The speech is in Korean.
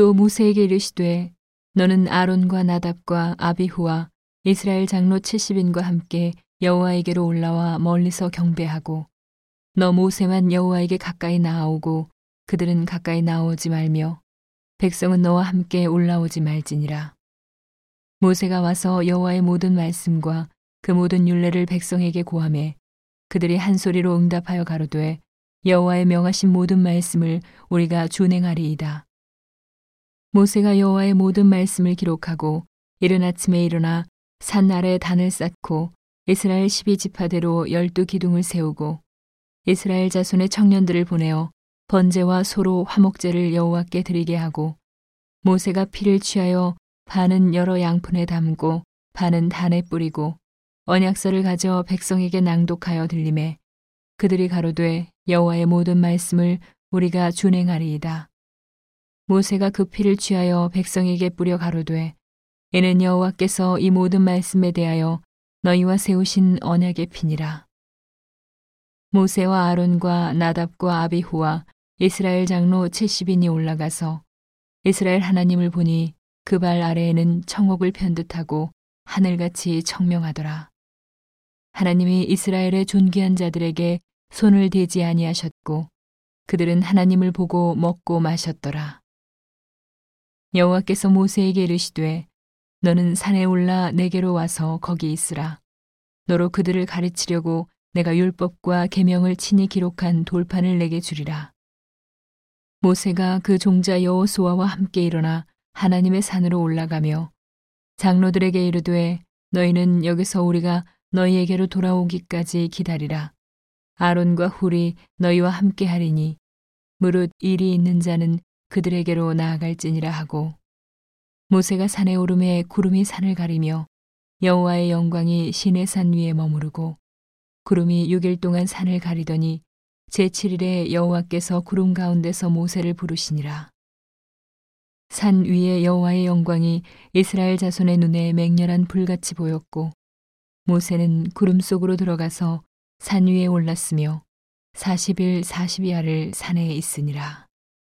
또 모세에게 이르시되 너는 아론과 나답과 아비후와 이스라엘 장로 70인과 함께 여호와에게로 올라와 멀리서 경배하고 너 모세만 여호와에게 가까이 나아오고 그들은 가까이 나오지 말며 백성은 너와 함께 올라오지 말지니라. 모세가 와서 여호와의 모든 말씀과 그 모든 율례를 백성에게 고함해 그들이 한 소리로 응답하여 가로되 여호와의 명하신 모든 말씀을 우리가 준행하리이다. 모세가 여호와의 모든 말씀을 기록하고 이른 아침에 일어나 산 아래 단을 쌓고 이스라엘 12지파대로 열두 기둥을 세우고 이스라엘 자손의 청년들을 보내어 번제와 소로 화목제를 여호와께 드리게 하고 모세가 피를 취하여 반은 여러 양푼에 담고 반은 단에 뿌리고 언약서를 가져 백성에게 낭독하여 들림에 그들이 가로되 여호와의 모든 말씀을 우리가 준행하리이다. 모세가 그 피를 취하여 백성에게 뿌려 가로되 이는 여호와께서 이 모든 말씀에 대하여 너희와 세우신 언약의 피니라. 모세와 아론과 나답과 아비후와 이스라엘 장로 70인이 올라가서 이스라엘 하나님을 보니 그 발 아래에는 청옥을 편 듯하고 하늘같이 청명하더라. 하나님이 이스라엘의 존귀한 자들에게 손을 대지 아니하셨고 그들은 하나님을 보고 먹고 마셨더라. 여호와께서 모세에게 이르시되 너는 산에 올라 내게로 와서 거기 있으라. 너로 그들을 가르치려고 내가 율법과 계명을 친히 기록한 돌판을 내게 주리라. 모세가 그 종자 여호수아와 함께 일어나 하나님의 산으로 올라가며 장로들에게 이르되 너희는 여기서 우리가 너희에게로 돌아오기까지 기다리라. 아론과 훌이 너희와 함께 하리니 무릇 일이 있는 자는 그들에게로 나아갈지니라 하고 모세가 산에 오름에 구름이 산을 가리며 여호와의 영광이 시내 산 위에 머무르고 구름이 6일 동안 산을 가리더니 제7일에 여호와께서 구름 가운데서 모세를 부르시니라. 산 위에 여호와의 영광이 이스라엘 자손의 눈에 맹렬한 불같이 보였고 모세는 구름 속으로 들어가서 산 위에 올랐으며 40일 40야를 산에 있으니라.